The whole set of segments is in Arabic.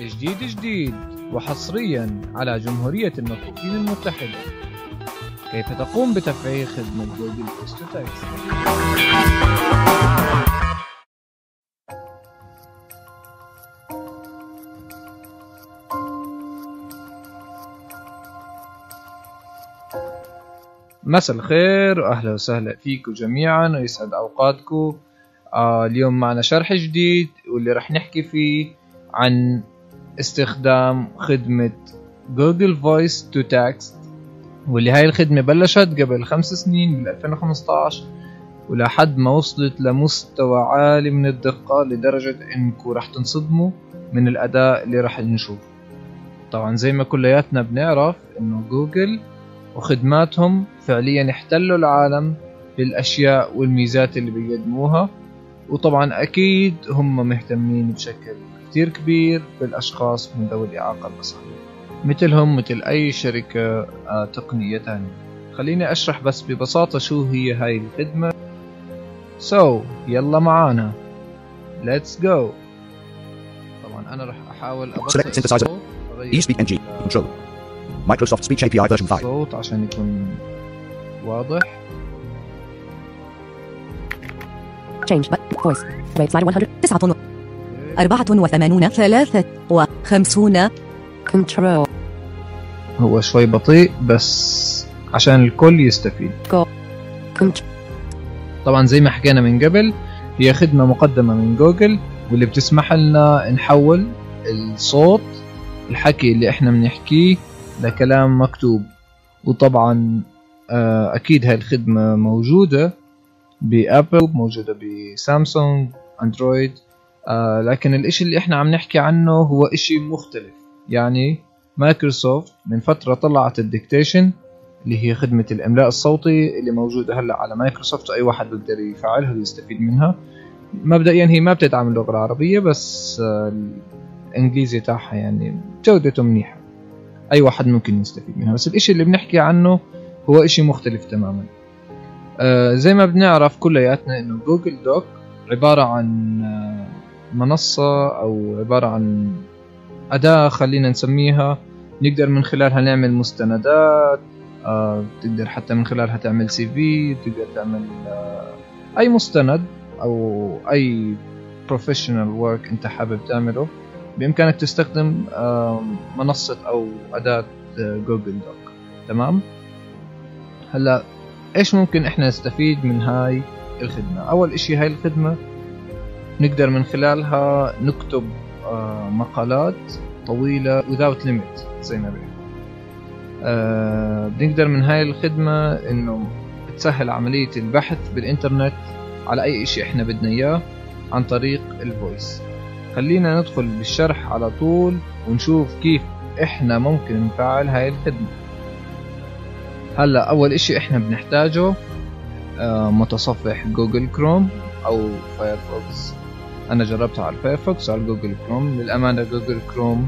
جديد جديد وحصريا على جمهورية المكفوفين المتحدة. كيف تقوم بتفعيل خدمة جوجل voice to text مساء الخير واهلا وسهلا فيكم جميعا ويسعد أوقاتكم. آه اليوم معنا شرح جديد واللي راح نحكي فيه عن استخدام خدمة جوجل voice to text واللي هاي الخدمة بلشت قبل خمس سنين بال 2015 ولحد ما وصلت لمستوى عالي من الدقة لدرجة انكم راح تنصدموا من الأداء اللي راح نشوفه. طبعا زي ما كلياتنا بنعرف إنه جوجل وخدماتهم فعليا احتلوا العالم بالأشياء والميزات اللي بيقدموها. وطبعا أكيد هم مهتمين بشكل كتير كبير بالأشخاص من ذوي الإعاقة البصريه مثلهم مثل أي شركة آه، تقنية تانية. خليني أشرح بس ببساطة شو هي هاي الخدمة. so so, يلا معانا. let's go طبعا أنا راح Select synthesizer. الصوت، ESpeak NG. ال- Control. Microsoft Speech API version 5. الصوت عشان يكون واضح. Change button. Voice. Rate slider 100. 9 84 53 Control. هو شوي بطيء بس عشان الكل يستفيد Control. طبعا زي ما حكينا من قبل هي خدمة مقدمة من جوجل واللي بتسمح لنا نحول الصوت الحكي اللي إحنا بنحكيه لكلام مكتوب وطبعا آه، أكيد هاي الخدمة موجودة بأبل موجودة بسامسونج أندرويد. آه، لكن الإشي اللي إحنا عم نحكي عنه هو إشي مختلف. يعني مايكروسوفت من فترة طلعت ال dictation اللي هي خدمة الإملاء الصوتي اللي موجودة هلأ على مايكروسوفت وأي واحد بيقدر يفعلها ويستفيد منها. مبدئيا هي ما بتدعم اللغة العربية بس آه، الإنجليزي تاعها يعني جودته منيحة. أي واحد ممكن يستفيد منها. بس الإشي اللي بنحكي عنه هو إشي مختلف تماما. آه، زي ما بنعرف كلياتنا إنه جوجل دوك عبارة عن آه، منصة أو عبارة عن أداة خلينا نسميها نقدر من خلالها نعمل مستندات آه، تقدر حتى من خلالها تعمل سي في تقدر تعمل آه، أي مستند أو أي professional work أنت حابب تعمله بإمكانك تستخدم آه، منصة أو أداة آه، جوجل Doc. تمام؟ هلا إيش ممكن إحنا نستفيد من هاي الخدمة؟ أول إشي هاي الخدمة نقدر من خلالها نكتب آه، مقالات طويلة without limit زي ما بيحكوا آه، بنقدر من هاي الخدمة إنه بتسهل عملية البحث بالإنترنت على أي إشي إحنا بدنا إياه عن طريق ال voice خلينا ندخل بالشرح على طول ونشوف كيف إحنا ممكن نفعل هاي الخدمة. هلا أول إشي إحنا بنحتاجه آه، متصفح جوجل كروم أو فايرفوكس أنا جربتها على الفايرفوكس وعلى جوجل كروم للأمانة جوجل كروم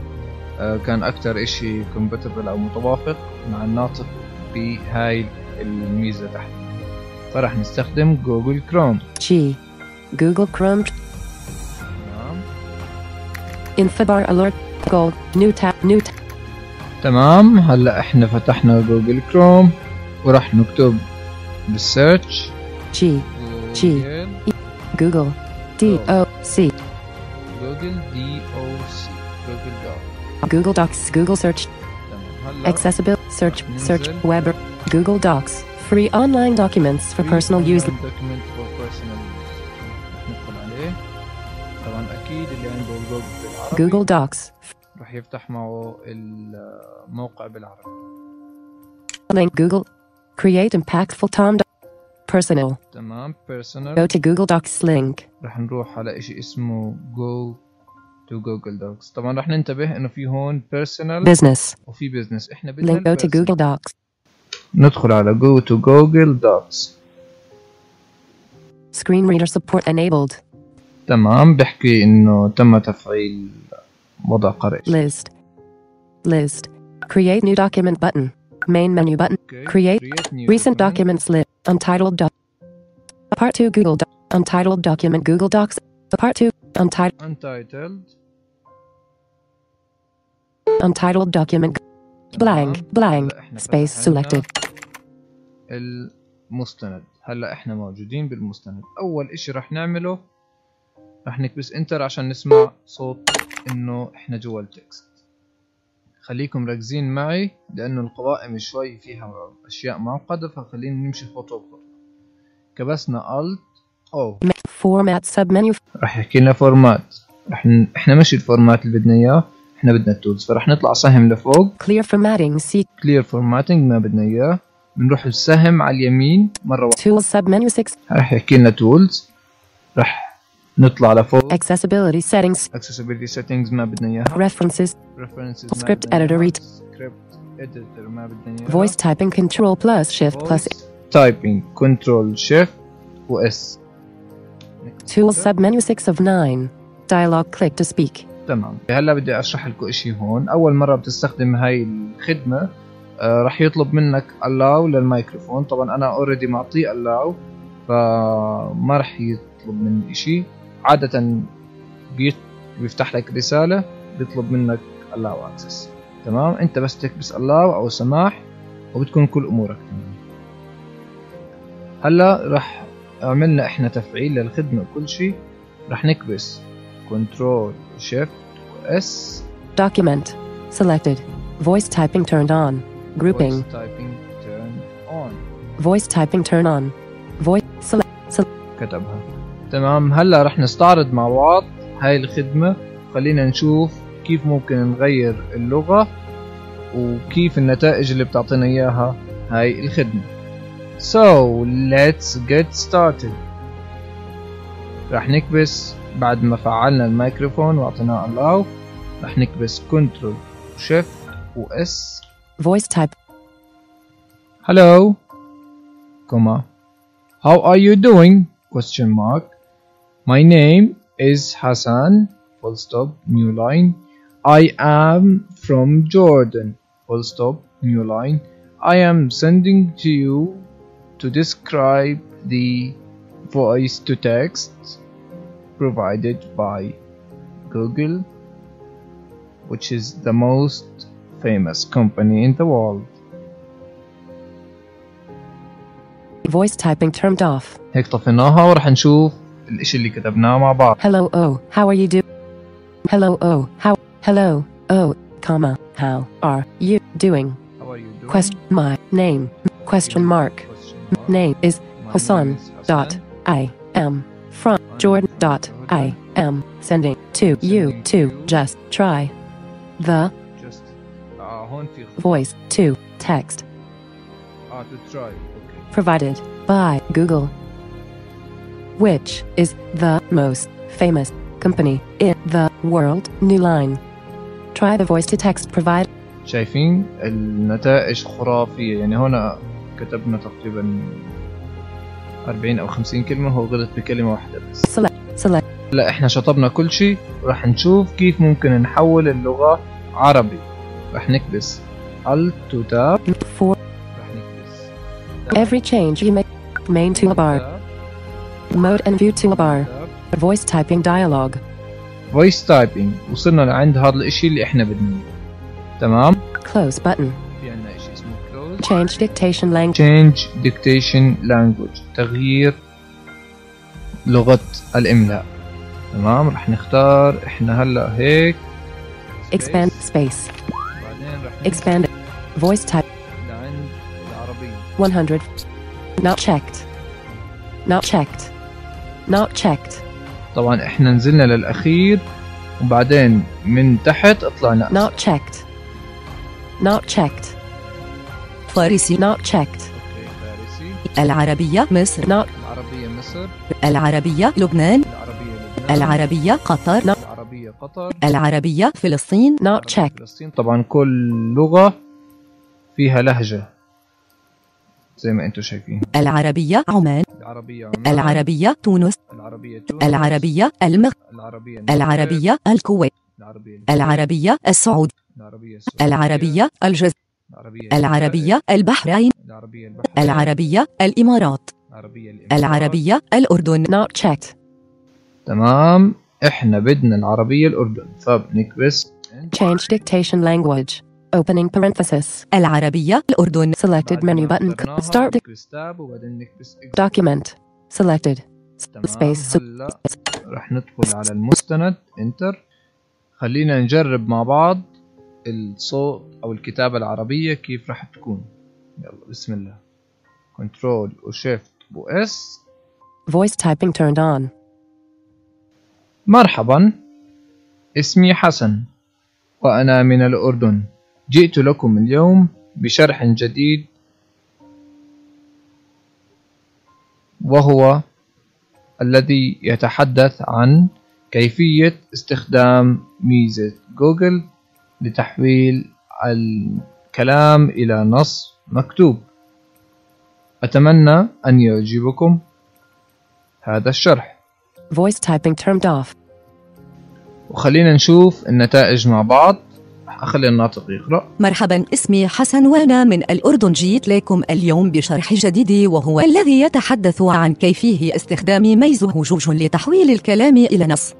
آه، كان أكتر إشي compatible أو متوافق مع الناطق بهاي الميزة تحت فراح نستخدم Google Chrome. Google Chrome. تمام Infobar alert. Gold. New tab. New tab. تمام هلا احنا فتحنا جوجل كروم وراح نكتب بالسيرش G. جوجل Google. D. O. C. جوجل دي او سي جوجل دوك Google Docs. Google Search. تمام هلا Accessible. Search. Search. ننزل. Web. Google Docs. Free online documents for personal use. document for personal use رح ندخل عليه طبعا اكيد اللي عنده جوجل بالعربي Google Docs. راح يفتح معه الموقع بالعربي Link Google. Create impactful Tom. Personal. تمام personal Go to Google Docs link. راح نروح على اشي اسمه go to Google Docs طبعا راح ننتبه انه في هون personal Business. وفي business إحنا بدنا Link go to. Google Docs. ندخل على go to Google Docs Screen reader support enabled. تمام بحكي انه تم تفعيل وضع قارئ List. List. Create new document button. Main menu button. Create new Recent document. documents list. Untitled doc. Part 2 Google Doc. Untitled document Google Docs. Part 2. Untitled. untitled Untitled document. Blank. تمام. Blank. هلا إحنا Space فتحنا selected. المستند هلا احنا موجودين بالمستند اول اشي رح نعمله رح نكبس انتر عشان نسمع صوت إنه إحنا جوا ال text. خليكم مركزين معي لأنه القوائم شوي فيها أشياء معقدة فخلينا نمشي خطوة بخطوة. كبسنا alt O Format submenu. رح يحكي لنا format رح ن... إحنا مش ال format اللي بدنا إياه إحنا بدنا ال tools فرح نطلع سهم لفوق. Clear formatting. See clear formatting ما بدنا إياه. بنروح السهم على اليمين مرة واحدة. Tools submenu 6. رح يحكي لنا tools رح نطلع لفوق Accessibility settings. accessibility settings ما بدنا اياها References. references Script editor read. script editor ما بدنا اياها Voice typing control plus shift plus typing control shift و s Tools submenu 6 of 9. Dialog click to speak. تمام هلا بدي اشرح لكم اشي هون اول مره بتستخدم هاي الخدمه آه رح يطلب منك allow للميكروفون طبعا أنا اوريدي معطيه allow فما رح يطلب مني اشي عادة بيفتح لك رسالة بيطلب منك allow access تمام انت بس تكبس allow أو سماح وبتكون كل أمورك تمام هلا رح عملنا إحنا تفعيل للخدمة وكل شيء رح نكبس control shift S Document. Selected. Voice typing turned on. Grouping. voice typing turn on Voice typing turn on. Voice select. select. كتبها تمام هلا رح نستعرض مع بعض هاي الخدمة خلينا نشوف كيف ممكن نغير اللغة وكيف النتائج اللي بتعطينا إياها هاي الخدمة So let's get started رح نكبس بعد ما فعلنا الميكروفون وأعطيناه allow رح نكبس كنترول شيفت و اس Voice type. Hello, comma. How are you doing? Question mark. My name is Hassan. Full stop. New line. I am from Jordan. Full stop. New line. I am sending to you to describe the voice to text provided by Google, which is the most famous company in the world. Voice typing turned off. هيك طفيناها ورح نشوف الاشي اللي كتبناه مع بعض Hello, oh, how are you doing? Hello, oh, how? Hello, oh, comma, how are you doing? How are you doing? Question my name. Question mark. Question mark. Name is My Hassan. name is Hassan. Dot. I am from Jordan. Dot. I am sending to you Sending to you. just try the Just آه هون في خط. voice to text اه to try okay provided by Google, which is the most famous company in the world. New line. Try the voice to text provide شايفين النتائج خرافية يعني هنا كتبنا تقريبا 40 او 50 كلمة هو غلط بكلمة واحدة بس select select لا احنا شطبنا كل شيء راح نشوف كيف ممكن نحول اللغة عربي راح نكبس Alt to Tab for راح نكبس every change you make. Main toolbar. Tab, Mode and view toolbar. Tab. Voice typing dialog. فويس تايبنج وصلنا لعند هذا الاشي اللي احنا بدنا اياه تمام Close button. في عنا اشي اسمه close Change dictation language. change dictation language تغيير لغة الاملاء تمام رح نختار احنا هلا هيك Expand space. space. بعدين رح نمشي Expand. Voice type لعند العربية 100. Not checked. Not checked. Not checked. طبعا إحنا نزلنا للأخير وبعدين من تحت طلعنا Not checked. Not checked. فارسي. Not checked. فارسي. العربية مصر. Not العربية مصر. العربية لبنان. العربية لبنان. العربية قطر. العربية قطر. العربية فلسطين. Not checked. فلسطين. طبعا كل لغة فيها لهجة. زي ما أنتم شايفين. العربية عمان. العربية عمان. العربية تونس. العربية تونس. العربية المغرب. العربية العربية الكويت. العربية العربية السعود العربية السعودية، العربية الجزائر. العربية البحرين. العربية الإمارات. العربية الإمارات، العربية الأردن. Not checked. تمام. إحنا بدنا العربية الأردن. فبنكبس Change dictation language. Opening parenthesis. العربية الأردن Selected menu button. Start document. Selected. Space. رح ندخل على المستند enter خلينا نجرب مع بعض الصوت أو الكتابة العربية كيف رح تكون يلا بسم الله control و shift و S Voice typing turned on. مرحبا اسمي حسن وأنا من الأردن جئت لكم اليوم بشرح جديد وهو الذي يتحدث عن كيفية استخدام ميزة جوجل لتحويل الكلام إلى نص مكتوب. أتمنى أن يعجبكم هذا الشرح. Voice typing turned off. وخلينا نشوف النتائج مع بعض. أخلي الناطق يقرأ. مرحبا اسمي حسن وأنا من الأردن. جيت لكم اليوم بشرح جديد وهو الذي يتحدث عن كيفية استخدام ميزه جوج لتحويل الكلام إلى نص.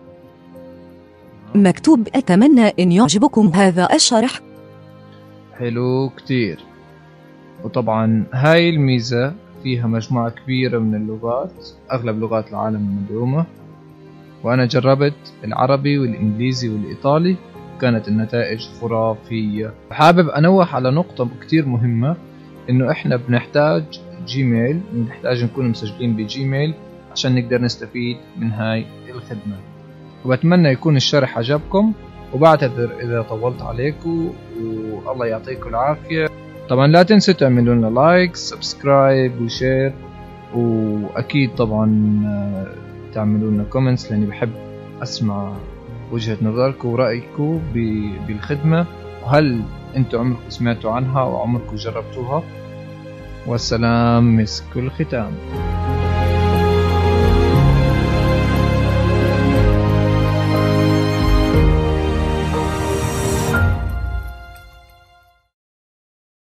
مكتوب أتمنى إن يعجبكم هذا الشرح. حلو كتير. وطبعا هاي الميزة فيها مجموعة كبيرة من اللغات أغلب لغات العالم مدعومة. وأنا جربت العربي والإنجليزي والإيطالي. كانت النتائج خرافية. حابب أنوه على نقطة كتير مهمة إنه إحنا بنحتاج جيميل بنحتاج نكون مسجلين بجيميل عشان نقدر نستفيد من هاي الخدمة. وبتمنى يكون الشرح عجبكم وبعتذر إذا طولت عليكم والله يعطيكم العافية. طبعا لا تنسوا تعملوا لنا like subscribe و share وأكيد طبعا آه، تعملوا لنا comments لأني بحب أسمع وجهة نظركم ورأيكم ب- بالخدمة وهل أنتم عمركم سمعتوا عنها أو عمركم جربتوها؟ والسلام مسك الختام.